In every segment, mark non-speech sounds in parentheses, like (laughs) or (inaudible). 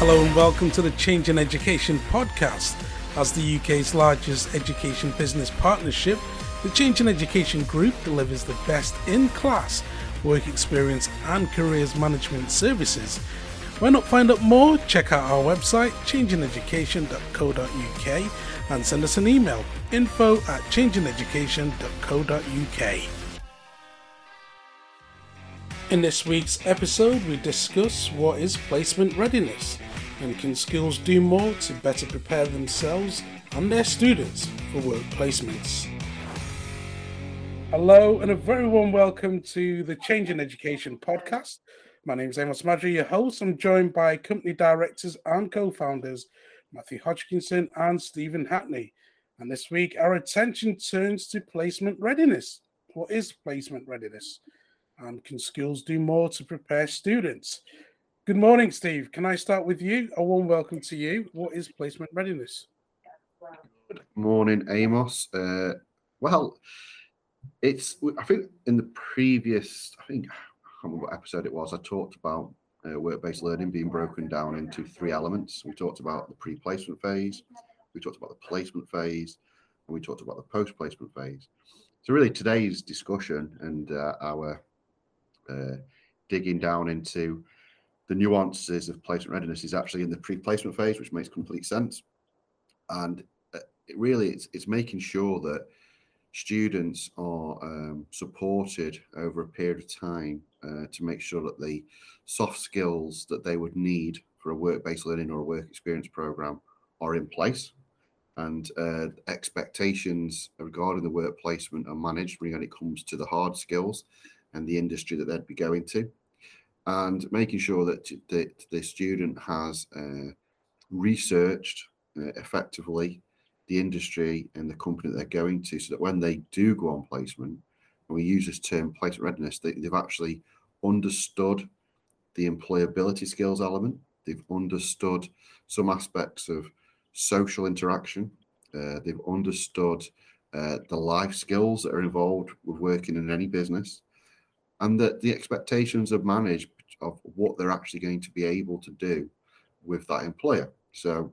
Hello and welcome to the Changing Education podcast. As the UK's largest education business partnership, the Changing Education Group delivers the best in class work experience and careers management services. Why not find out more? Check out our website, changingeducation.co.uk, and send us an email info at changingeducation.co.uk. In this week's episode, we discuss what is placement readiness and can schools do more to better prepare themselves and their students for work placements. Hello, and a very warm welcome to the Changing Education podcast. My name is Amos Madra, your host. I'm joined by company directors and co founders Matthew Hodgkinson and Stephen Hackney. And this week, our attention turns to placement readiness. What is placement readiness? and can schools do more to prepare students? Good morning, Steve. Can I start with you? A warm welcome to you. What is placement readiness? Good morning, Amos. Uh, well, it's I think in the previous I think I can't remember what episode it was. I talked about uh, work-based learning being broken down into three elements. We talked about the pre-placement phase, we talked about the placement phase, and we talked about the post-placement phase. So really, today's discussion and uh, our uh, digging down into the nuances of placement readiness is actually in the pre-placement phase, which makes complete sense. And uh, it really, it's, it's making sure that students are um, supported over a period of time uh, to make sure that the soft skills that they would need for a work-based learning or a work experience program are in place and uh, expectations regarding the work placement are managed when it comes to the hard skills and the industry that they'd be going to, and making sure that the, the student has uh, researched uh, effectively the industry and the company that they're going to, so that when they do go on placement, and we use this term placement readiness, they, they've actually understood the employability skills element. They've understood some aspects of social interaction. Uh, they've understood uh, the life skills that are involved with working in any business and that the expectations of managed of what they're actually going to be able to do with that employer. So,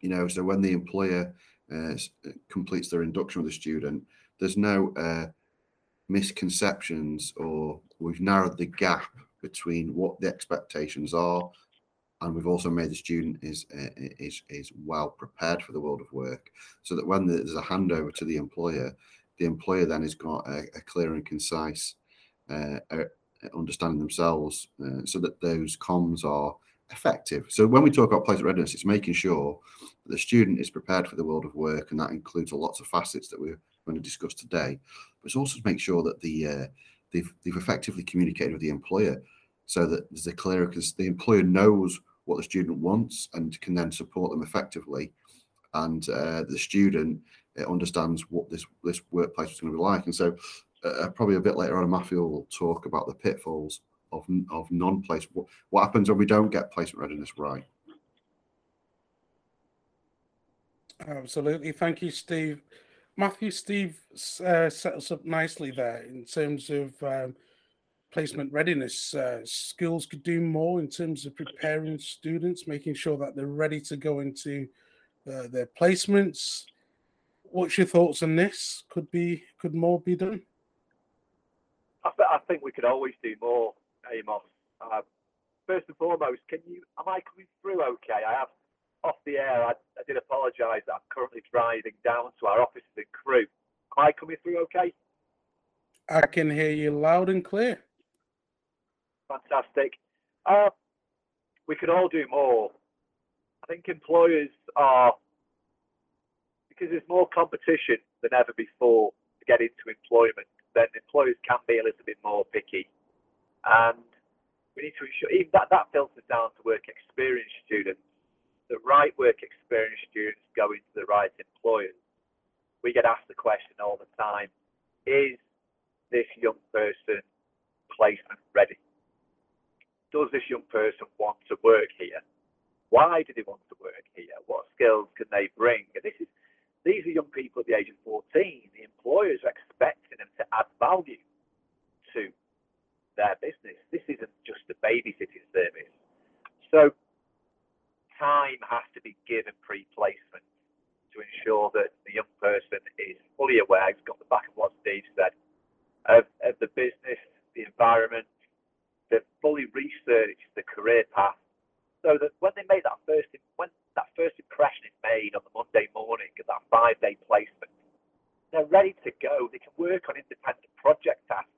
you know, so when the employer uh, completes their induction with the student, there's no uh, misconceptions or we've narrowed the gap between what the expectations are and we've also made the student is uh, is is well prepared for the world of work so that when there's a handover to the employer the employer then has got a, a clear and concise uh, understanding themselves uh, so that those comms are effective. So when we talk about placement readiness, it's making sure that the student is prepared for the world of work, and that includes lots of facets that we're going to discuss today. But it's also to make sure that the uh, they've they've effectively communicated with the employer, so that there's a clear because the employer knows what the student wants and can then support them effectively, and uh, the student uh, understands what this this workplace is going to be like. And so uh, probably a bit later on, Matthew will talk about the pitfalls of of non-place. What, what happens when we don't get placement readiness right? Absolutely, thank you, Steve. Matthew, Steve uh, set us up nicely there in terms of um, placement readiness. Uh, schools could do more in terms of preparing students, making sure that they're ready to go into uh, their placements. What's your thoughts on this? Could be could more be done? I, th- I think we could always do more, Amos. Uh, first and foremost, can you? Am I coming through okay? I have off the air. I, I did apologise that I'm currently driving down to our offices in Crewe. Am I coming through okay? I can hear you loud and clear. Fantastic. Uh, we could all do more. I think employers are because there's more competition than ever before to get into employment then employers can be a little bit more picky. And we need to ensure, even that, that filters down to work experience students. The right work experience students go into the right employers. We get asked the question all the time is this young person placement ready? Does this young person want to work here? Why do they want to work here? What skills can they bring? And this is these are young people at the age of 14. The employers are expecting them to add value to their business. This isn't just a babysitting service. So time has to be given pre-placement to ensure that the young person is fully aware, he's got the back of what Steve said, of, of the business, the environment, they've fully researched the career path so that when they make that first when that first impression made on the Monday morning of that five day placement, they're ready to go. They can work on independent project tasks.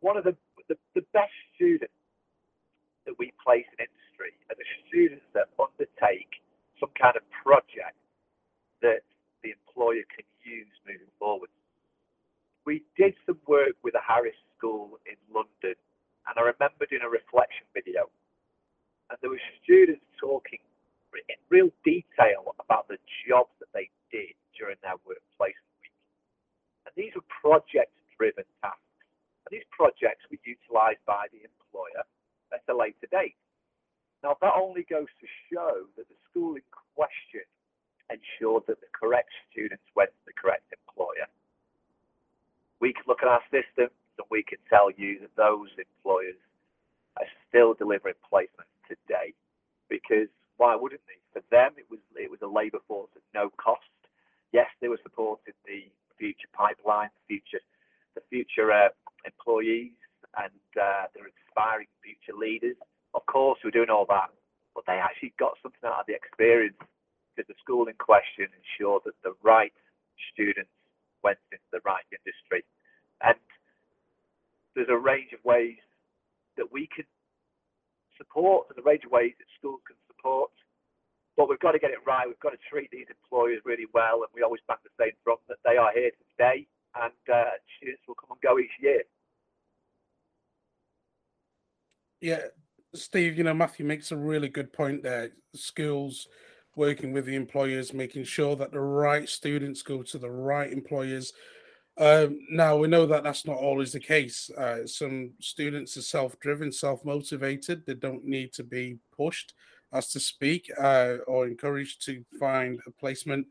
One of the the, the best students that we place in industry are the students that undertake some kind of project that the employer can use moving forward. We did some work with a Harris school in London, and I remember doing a reflection video and there were students talking in real detail about the jobs that they did during their workplace week. And these were project-driven tasks. And these projects were utilised by the employer at a later date. Now, that only goes to show that the school in question ensured that the correct students went to the correct employer. We can look at our systems and we can tell you that those employers are still delivering placements today because why wouldn't they? For them, it was it was a labour force at no cost. Yes, they were supporting the future pipeline, the future the future uh, employees, and uh, they're inspiring future leaders. Of course, we're doing all that, but they actually got something out of the experience because the school in question ensured that the right students went into the right industry. And there's a range of ways that we can support and a range of ways that schools can support. But we've got to get it right. We've got to treat these employers really well, and we always back the same drum that they are here to stay, and uh, students will come and go each year. Yeah, Steve, you know, Matthew makes a really good point there. Schools working with the employers, making sure that the right students go to the right employers um, now we know that that's not always the case. Uh, some students are self-driven, self-motivated. They don't need to be pushed, as to speak, uh, or encouraged to find a placement.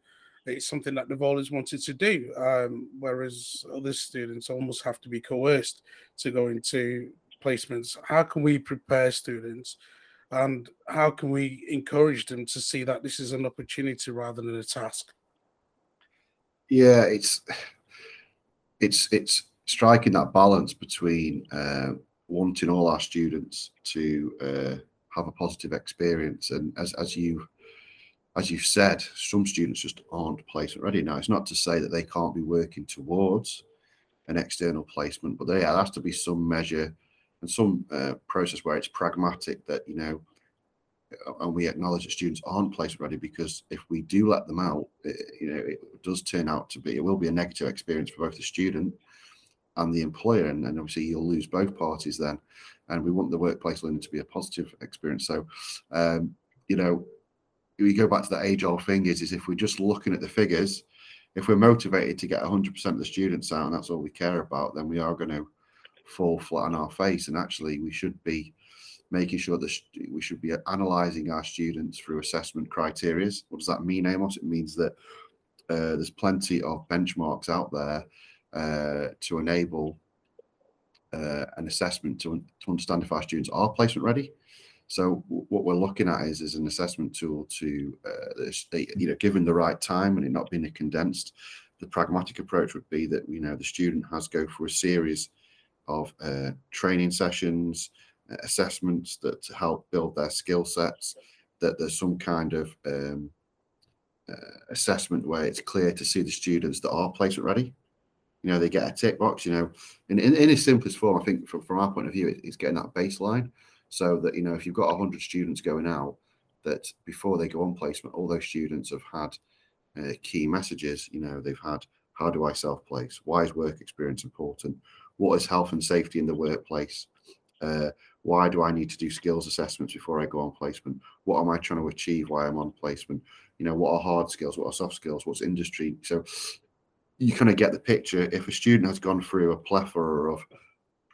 It's something that they've always wanted to do. Um, whereas other students almost have to be coerced to go into placements. How can we prepare students, and how can we encourage them to see that this is an opportunity rather than a task? Yeah, it's it's it's striking that balance between uh, wanting all our students to uh, have a positive experience, and as as you as you've said, some students just aren't placement ready. Now, it's not to say that they can't be working towards an external placement, but there has to be some measure and some uh, process where it's pragmatic that you know and we acknowledge that students aren't placement ready because if we do let them out, it, you know, it does turn out to be, it will be a negative experience for both the student and the employer. And, and obviously you'll lose both parties then. And we want the workplace learning to be a positive experience. So, um, you know, we go back to the age old thing is, is if we're just looking at the figures, if we're motivated to get 100% of the students out and that's all we care about, then we are going to fall flat on our face. And actually, we should be making sure that we should be analysing our students through assessment criteria. What does that mean, Amos? It means that uh, there's plenty of benchmarks out there uh, to enable uh, an assessment to, to understand if our students are placement ready. So what we're looking at is, is an assessment tool to, uh, you know, given the right time and it not being a condensed, the pragmatic approach would be that, you know, the student has go for a series of uh, training sessions, assessments that help build their skill sets, that there's some kind of um, uh, assessment where it's clear to see the students that are placement ready. You know, they get a tick box, you know, in, in, in its simplest form, I think from, from our point of view, it, it's getting that baseline so that, you know, if you've got 100 students going out, that before they go on placement, all those students have had uh, key messages. You know, they've had how do I self place? Why is work experience important? What is health and safety in the workplace? Uh, why do I need to do skills assessments before I go on placement? What am I trying to achieve while I'm on placement? You know, what are hard skills? What are soft skills? What's industry? So you kind of get the picture. If a student has gone through a plethora of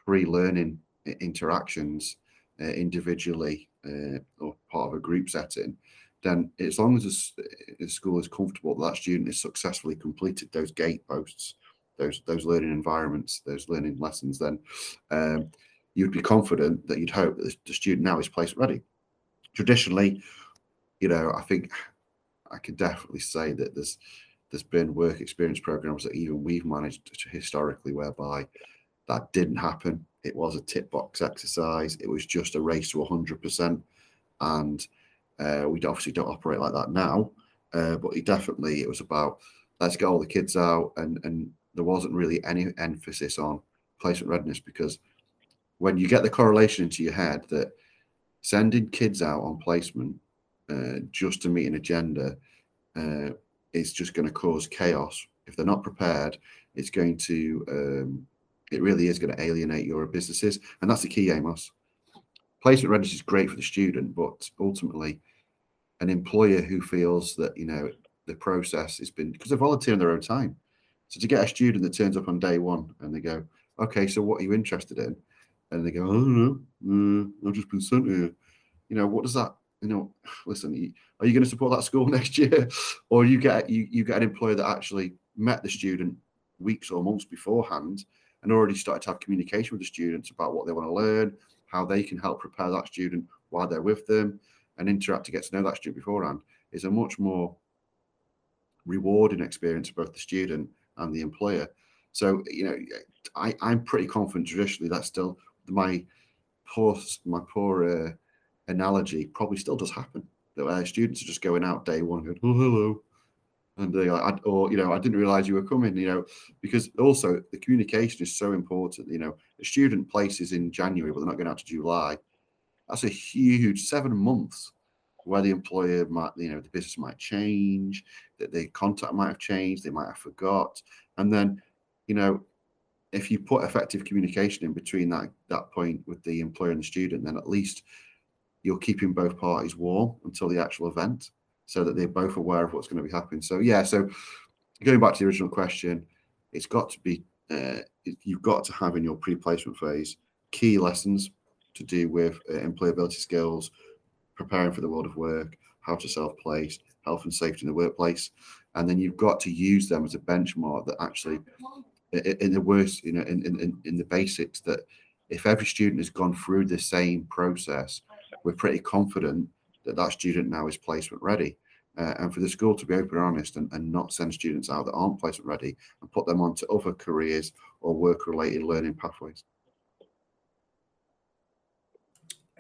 pre-learning interactions uh, individually uh, or part of a group setting, then as long as the school is comfortable that, that student has successfully completed those gate posts, those those learning environments, those learning lessons, then um, you'd be confident that you'd hope that the student now is place ready. Traditionally, you know, I think I could definitely say that there's there's been work experience programs that even we've managed historically whereby that didn't happen. It was a tip box exercise. It was just a race to 100%. And uh, we obviously don't operate like that now. Uh, but it definitely, it was about let's get all the kids out. And, and there wasn't really any emphasis on placement readiness because when you get the correlation into your head that sending kids out on placement uh, just to meet an agenda is just going to cause chaos. If they're not prepared, it's going to um, it really is going to alienate your businesses. And that's the key, Amos. Placement readiness is great for the student, but ultimately, an employer who feels that, you know, the process has been because they volunteer in their own time. So to get a student that turns up on day one and they go, okay, so what are you interested in? And they go, I don't know, uh, I've just been sent here. You know, what does that, you know, listen, are you going to support that school (laughs) next year? Or you get you, you get an employer that actually met the student weeks or months beforehand and already started to have communication with the students about what they want to learn, how they can help prepare that student while they're with them, and interact to get to know that student beforehand is a much more rewarding experience for both the student and the employer. So, you know, I, I'm pretty confident traditionally that's still my poor my poor uh, analogy probably still does happen. That uh, students are just going out day one, going, "Oh, hello," and they I, or you know i didn't realize you were coming you know because also the communication is so important you know a student places in january but they're not going out to july that's a huge seven months where the employer might you know the business might change that the contact might have changed they might have forgot and then you know if you put effective communication in between that that point with the employer and the student then at least you're keeping both parties warm until the actual event so that they're both aware of what's going to be happening. So yeah, so going back to the original question, it's got to be uh, you've got to have in your pre-placement phase key lessons to do with uh, employability skills, preparing for the world of work, how to self-place, health and safety in the workplace, and then you've got to use them as a benchmark that actually, in the worst, you know, in in, in the basics that if every student has gone through the same process, we're pretty confident that that student now is placement ready. Uh, and for the school to be open and honest and, and not send students out that aren't placement ready and put them onto other careers or work related learning pathways.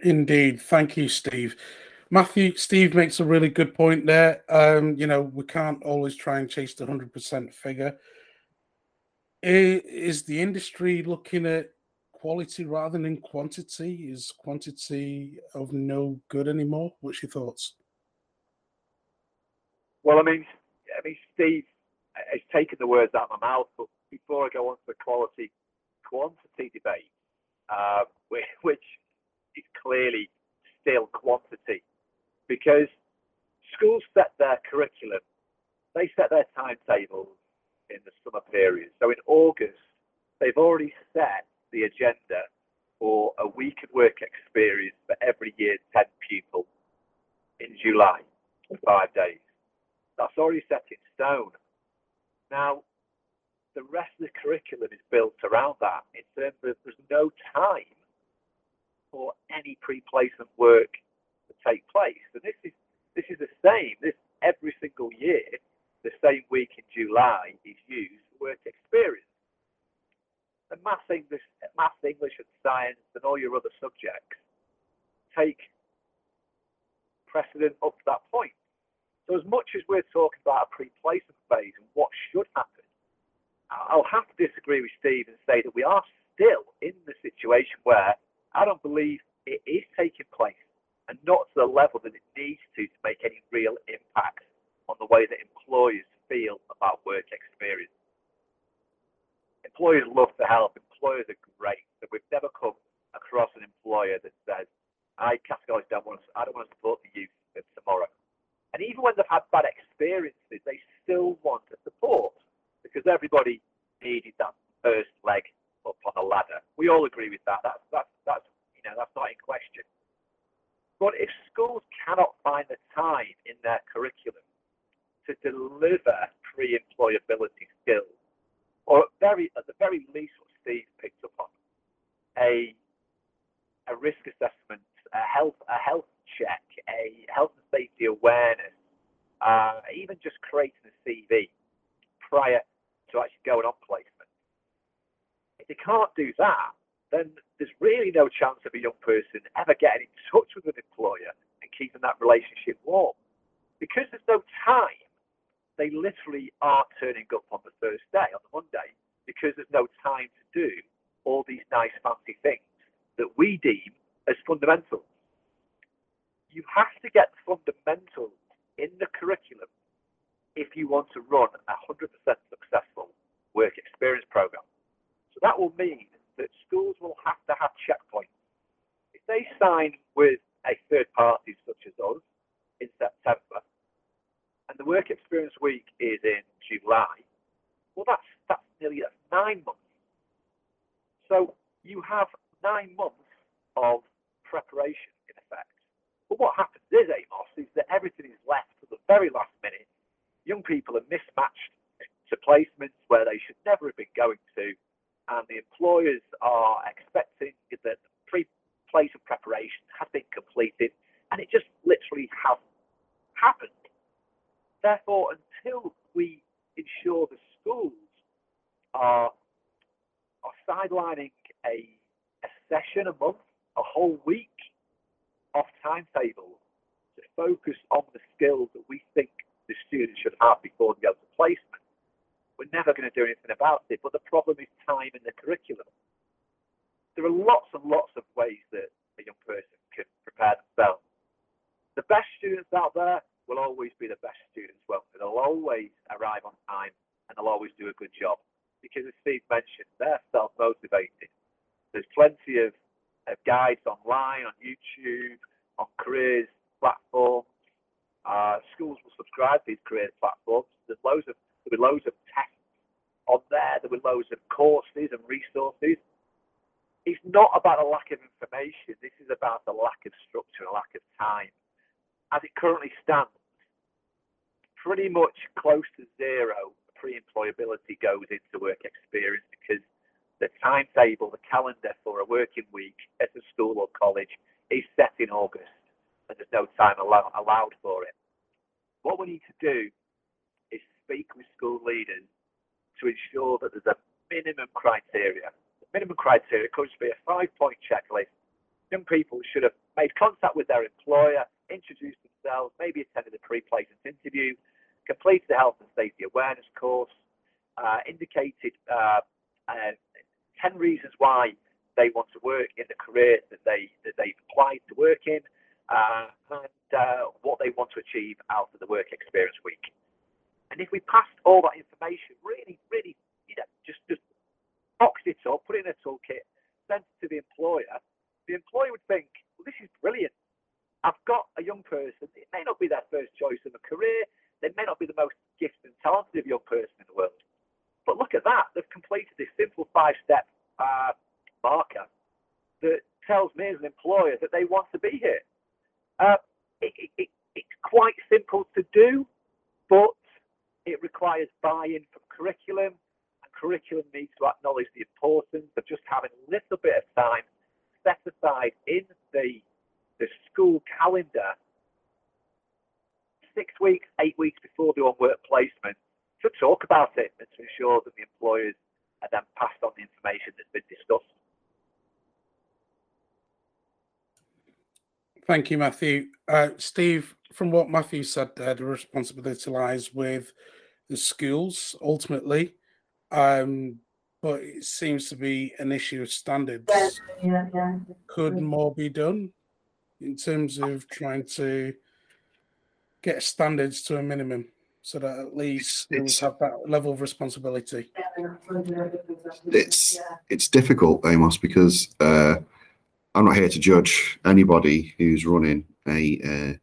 Indeed. Thank you, Steve. Matthew, Steve makes a really good point there. Um, you know, we can't always try and chase the 100% figure. Is the industry looking at quality rather than in quantity? Is quantity of no good anymore? What's your thoughts? Well, I mean, I mean, Steve has taken the words out of my mouth. But before I go on to the quality quantity debate, uh, (laughs) which is clearly still quantity, because schools set their curriculum, they set their timetables in the summer period. So in August, they've already set the agenda for a week of work experience for every year 10 pupil in July for five days. That's already set in stone. Now, the rest of the curriculum is built around that in terms of there's no time for any pre-placement work to take place. And this is this is the same. This every single year, the same week in July is used for work experience and maths, English, maths, English, and science, and all your other subjects take precedent up to that point. So, as much as we're talking about a pre-placement phase and what should happen, I'll have to disagree with Steve and say that we are still in the situation where I don't believe it is taking place and not to the level that it needs to to make any real impact on the way that employers feel about work experience employers love to help. Employers are great. So we've never come across an employer that says, I categorically don't want to, I don't want to support the youth of tomorrow. And even when they've had bad experiences, they still want to support because everybody needed that first leg up on the ladder. We all agree with that. That's that's that's you know that's not in question. But if schools cannot find the time in their curriculum to deliver pre-employability skills or at very at the very least, what Steve picked up on a a risk assessment, a health a health check a health and safety awareness, uh, even just creating a CV prior to actually going on placement. If they can't do that, then there's really no chance of a young person ever getting in touch with an employer and keeping that relationship warm. Because there's no time, they literally are turning up on the first day, on the Monday, because there's no time to do all these nice fancy things that we deem as fundamental. You have to get the fundamentals in the curriculum if you want to run a 100% successful work experience program. So that will mean that schools will have to have checkpoints. If they sign with a third party such as us in September, and the work experience week is in July, well, that's that's nearly nine months. So you have nine months of preparation in effect. But what happens is, Amos, is that everything is left to the very last minute. Young people are mismatched to placements where they should never have been going to, and the employers are expecting that the pre-placement preparation has been completed, and it just literally hasn't happened. Therefore, until we ensure the schools are are sidelining a, a session a month, a whole week off timetable to focus on the skills that we think the students should have before they go to placement. We're never going to do anything about it, but the problem is time in the curriculum. There are lots and lots of ways that a young person can prepare themselves. The best students out there will always be the best students, won't they? They'll always arrive on time and they'll always do a good job because, as Steve mentioned, they're self motivated. There's plenty of, of guides online, on YouTube, on careers platforms. Uh, schools will subscribe to these careers platforms. There's loads of there will be loads of tests on there. There will be loads of courses and resources. It's not about a lack of information. This is about a lack of structure, a lack of time. As it currently stands, pretty much close to zero pre-employability goes into work experience because the timetable, the calendar for a working week at a school or college is set in August and there's no time allow- allowed for it. What we need to do is speak with school leaders to ensure that there's a minimum criteria. The minimum criteria could be a five-point checklist. Young people should have made contact with their employer, introduced themselves, maybe attended a pre-placement interview, completed the health and safety awareness course, uh, indicated uh, uh, 10 reasons why they want to work in the career that they that they've applied to work in, uh, and uh, what they want to achieve out of the work experience week. And if we passed all that information, really, really, you know, just just boxed it up, put it in a toolkit, sent it to the employer, the employer would think, well, this is brilliant. I've got a young person. It may not be their first choice of a career. They may not be the most gifted and talented young person in the world. But look at that. They've completed this simple five step uh, marker that tells me as an employer that they want to be here. Uh, it, it, it, it's quite simple to do, but it requires buy in from curriculum, and curriculum needs to acknowledge the importance of just having a little bit of time set aside in the, the school calendar six weeks, eight weeks before they're on work placement to talk about it and to ensure that the employers are then passed on the information that's been discussed. Thank you, Matthew. Uh, Steve, from what Matthew said there, the responsibility lies with the schools ultimately, um, but it seems to be an issue of standards. Yeah, yeah. Could more be done in terms of trying to get standards to a minimum so that at least It's- have that level of responsibility? It's it's difficult, Amos, because uh, I'm not here to judge anybody who's running a uh,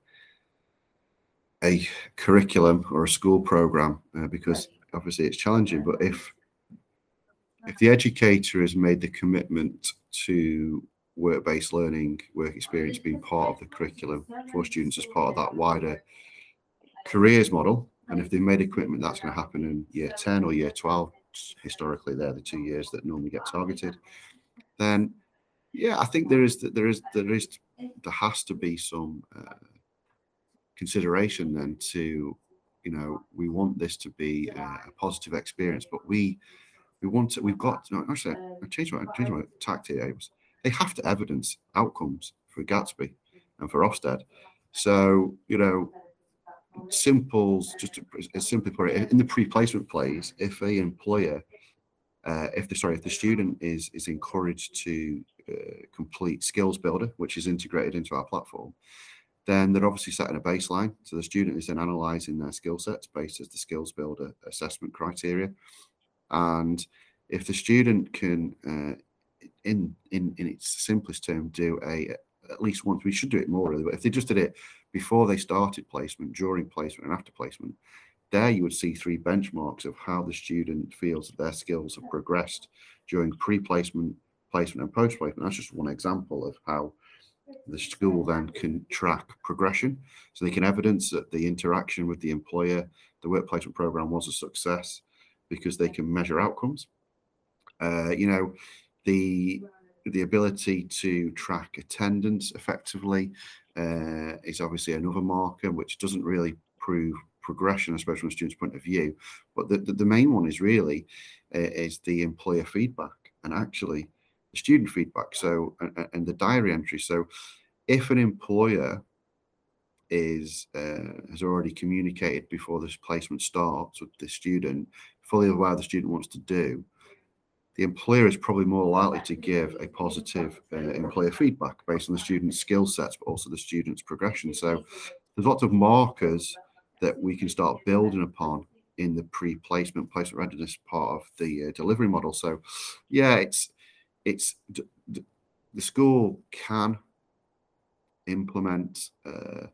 a curriculum or a school program uh, because obviously it's challenging. But if if the educator has made the commitment to work-based learning, work experience being part of the curriculum for students as part of that wider careers model, and if they've made a commitment that's going to happen in year 10 or year 12, historically they're the two years that normally get targeted, then yeah, I think there is there is there is there has to be some uh, consideration then to, you know, we want this to be a, a positive experience, but we we want to, we've got no, actually I changed my I changed my tact here. They have to evidence outcomes for Gatsby and for Ofsted. So, you know, simple, just as simply put it, in the pre-placement plays, if a employer, uh, if the sorry, if the student is is encouraged to uh, complete skills builder, which is integrated into our platform, then they're obviously setting a baseline. So the student is then analysing their skill sets based as the skills builder assessment criteria, and if the student can, uh, in in in its simplest term, do a at least once, we should do it more really, but if they just did it before they started placement, during placement, and after placement, there you would see three benchmarks of how the student feels that their skills have progressed during pre-placement, placement, and post-placement. That's just one example of how the school then can track progression. So they can evidence that the interaction with the employer, the work placement program was a success because they can measure outcomes. Uh, you know, the the ability to track attendance effectively uh, is obviously another marker which doesn't really prove progression, especially from a student's point of view. But the, the, the main one is really uh, is the employer feedback and actually the student feedback. So and, and the diary entry. So if an employer is uh, has already communicated before this placement starts with the student, fully aware the student wants to do, the employer is probably more likely to give a positive uh, employer feedback based on the student's skill sets, but also the student's progression. So there's lots of markers that we can start building upon in the pre-placement placement readiness part of the uh, delivery model. So yeah, it's it's the school can implement uh,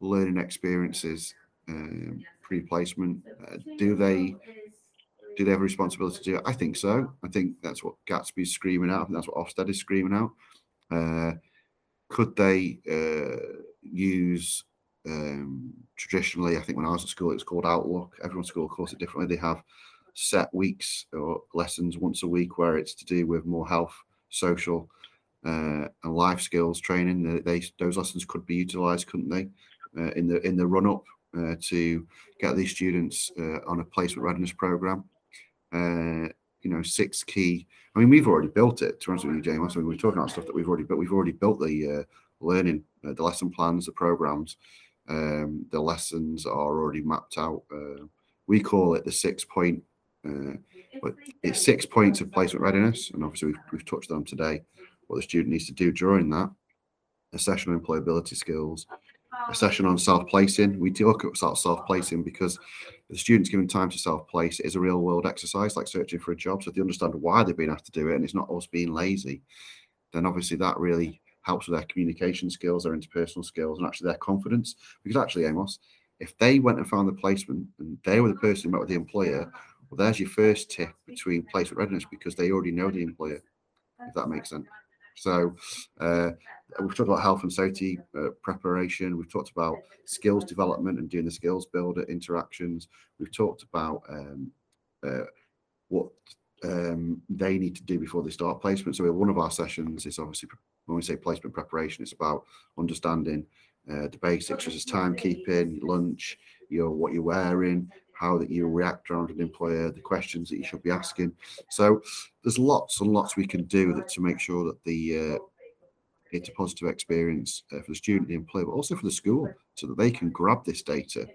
learning experiences um, pre-placement. Uh, do they do they have a responsibility to do? I think so. I think that's what Gatsby's screaming out. That's what Ofsted is screaming out. Uh, could they uh, use um, traditionally? I think when I was at school, it was called Outlook. Everyone's school calls it differently. They have set weeks or lessons once a week where it's to do with more health, social, uh, and life skills training. They, those lessons could be utilised, couldn't they, uh, in the in the run up uh, to get these students uh, on a placement readiness program uh, you know, six key. I mean, we've already built it. To answer with you, James, I mean, we're talking about stuff that we've already built. We've already built the uh, learning, uh, the lesson plans, the programs. Um, the lessons are already mapped out. Uh, we call it the six point. Uh, but it's six points of placement readiness, and obviously we've, we've touched on today what the student needs to do during that. A session on employability skills, a session on self-placing. We talk about self-placing because the students given time to self-place is a real-world exercise, like searching for a job. So if they understand why they've been asked to do it, and it's not us being lazy, then obviously that really helps with their communication skills, their interpersonal skills, and actually their confidence. Because actually, Amos, if they went and found the placement and they were the person who met with the employer, well, there's your first tip between placement readiness because they already know the employer, if that makes sense. So uh, we've talked about health and safety uh, preparation. We've talked about skills development and doing the skills builder interactions. We've talked about um, uh, what um, they need to do before they start placement. So one of our sessions is obviously when we say placement preparation, it's about understanding uh, the basics such as timekeeping, lunch, your what you're wearing, how that you react around an employer, the questions that you should be asking. So there's lots and lots we can do that to make sure that the uh, it's a positive experience uh, for the student, the employer, but also for the school, so that they can grab this data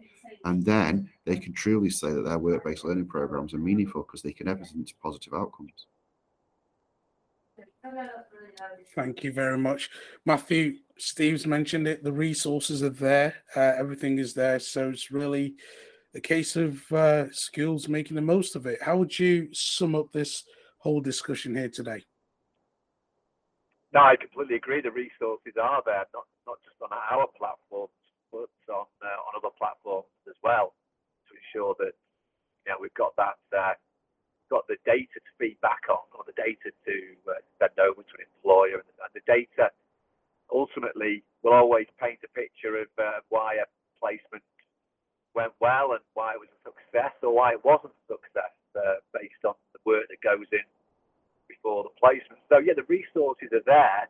and then they can truly say that their work-based learning programs are meaningful because they can evidence positive outcomes. Thank you very much, Matthew. Steve's mentioned it. The resources are there. Uh, everything is there. So it's really a case of uh, making the most of it. How would you sum up this whole discussion here today? No, I completely agree. The resources are there, not not just on our platforms, but on uh, on other platforms as well, to ensure that you know we've got that uh, got the data to feed back on, or the data to uh, send over to an employer, and, and the data ultimately will always paint a picture of uh, why a placement went well and why it was a success or why it wasn't success uh, based on the work that goes in before the placement. So yeah, the resources are there,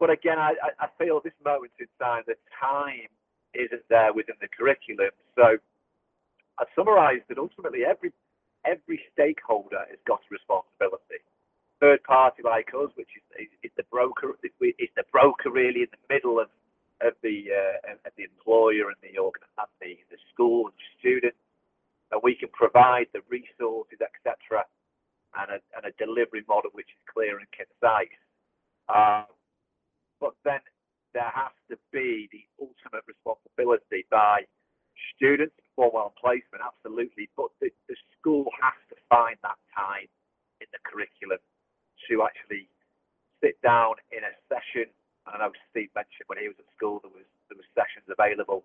but again, I, I feel this moment in time, the time isn't there within the curriculum. So I summarised that ultimately every every stakeholder has got a responsibility. Third party like us, which is, is, the broker, is the broker really in the middle of of the uh, of the employer and the organ and the, the school and the student, and we can provide the resources, etc., and a, and a delivery model which is clear and concise. Um, but then there has to be the ultimate responsibility by students to perform well on placement, absolutely. But the, the school has to find that time in the curriculum to actually sit down in a session. I know Steve mentioned when he was at school there was there was sessions available,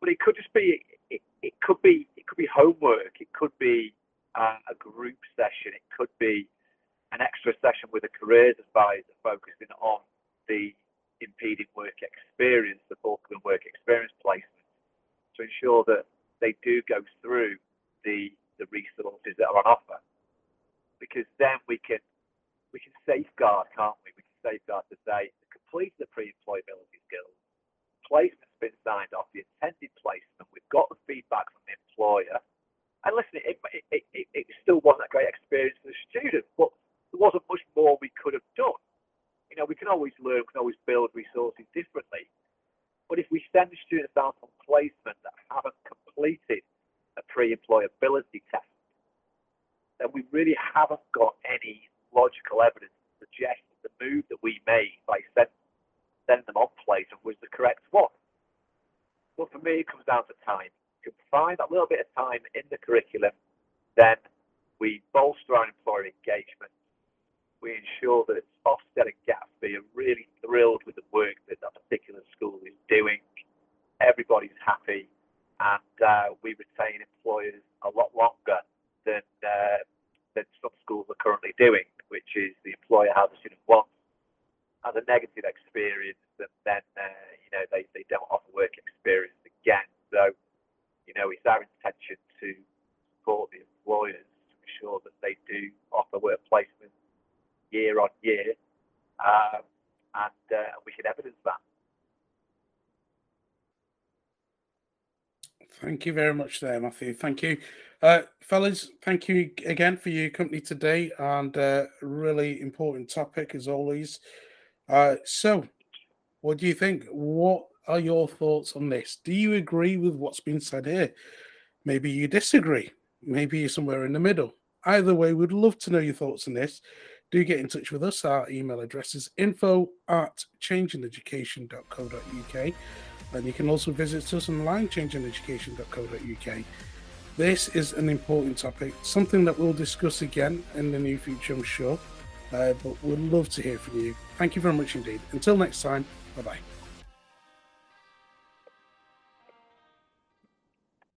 but it could just be it, it could be could be homework, it could be uh, a group session, it could be an extra session with a careers advisor focusing on the impeding work experience, the Falkland work experience placement, to ensure that they do go through the the resources that are on offer. Because then we can we can safeguard, can't we? We can safeguard to say complete the pre-employability skills, placement's been signed off, the intended placement, we've got the feedback from the employer. And listen, it, it, it, it still wasn't a great experience for the student, but there wasn't much more we could have done you know, we can always learn, we can always build resources differently. But if we send the students out on placement that haven't completed a pre-employability test, then we really haven't got any logical evidence to suggest that the move that we made by send, sending them on placement was the correct one. But for me, it comes down to time. You can find that little bit of time in the curriculum, then we bolster our employer engagement we ensure that it's offsetting gaps. We are really thrilled with the work that that particular school is doing. Everybody's happy, and uh, we retain employers a lot longer than uh, than some schools are currently doing, which is the employer has a student once, has a negative experience, and then uh, you know they, they don't offer work experience again. So, you know, it's our intention to support the employers to ensure that they do offer work placement year on year, um, and uh, we can evidence that. Thank you very much, there, Matthew. Thank you, uh, fellas. Thank you again for your company today, and uh, really important topic as always. Uh, so, what do you think? What are your thoughts on this? Do you agree with what's been said here? Maybe you disagree. Maybe you're somewhere in the middle. Either way, we'd love to know your thoughts on this do get in touch with us. Our email address is info at changingeducation.co.uk. And you can also visit us online, changingeducation.co.uk. This is an important topic, something that we'll discuss again in the near future, I'm sure. Uh, but we'd love to hear from you. Thank you very much indeed. Until next time, bye bye.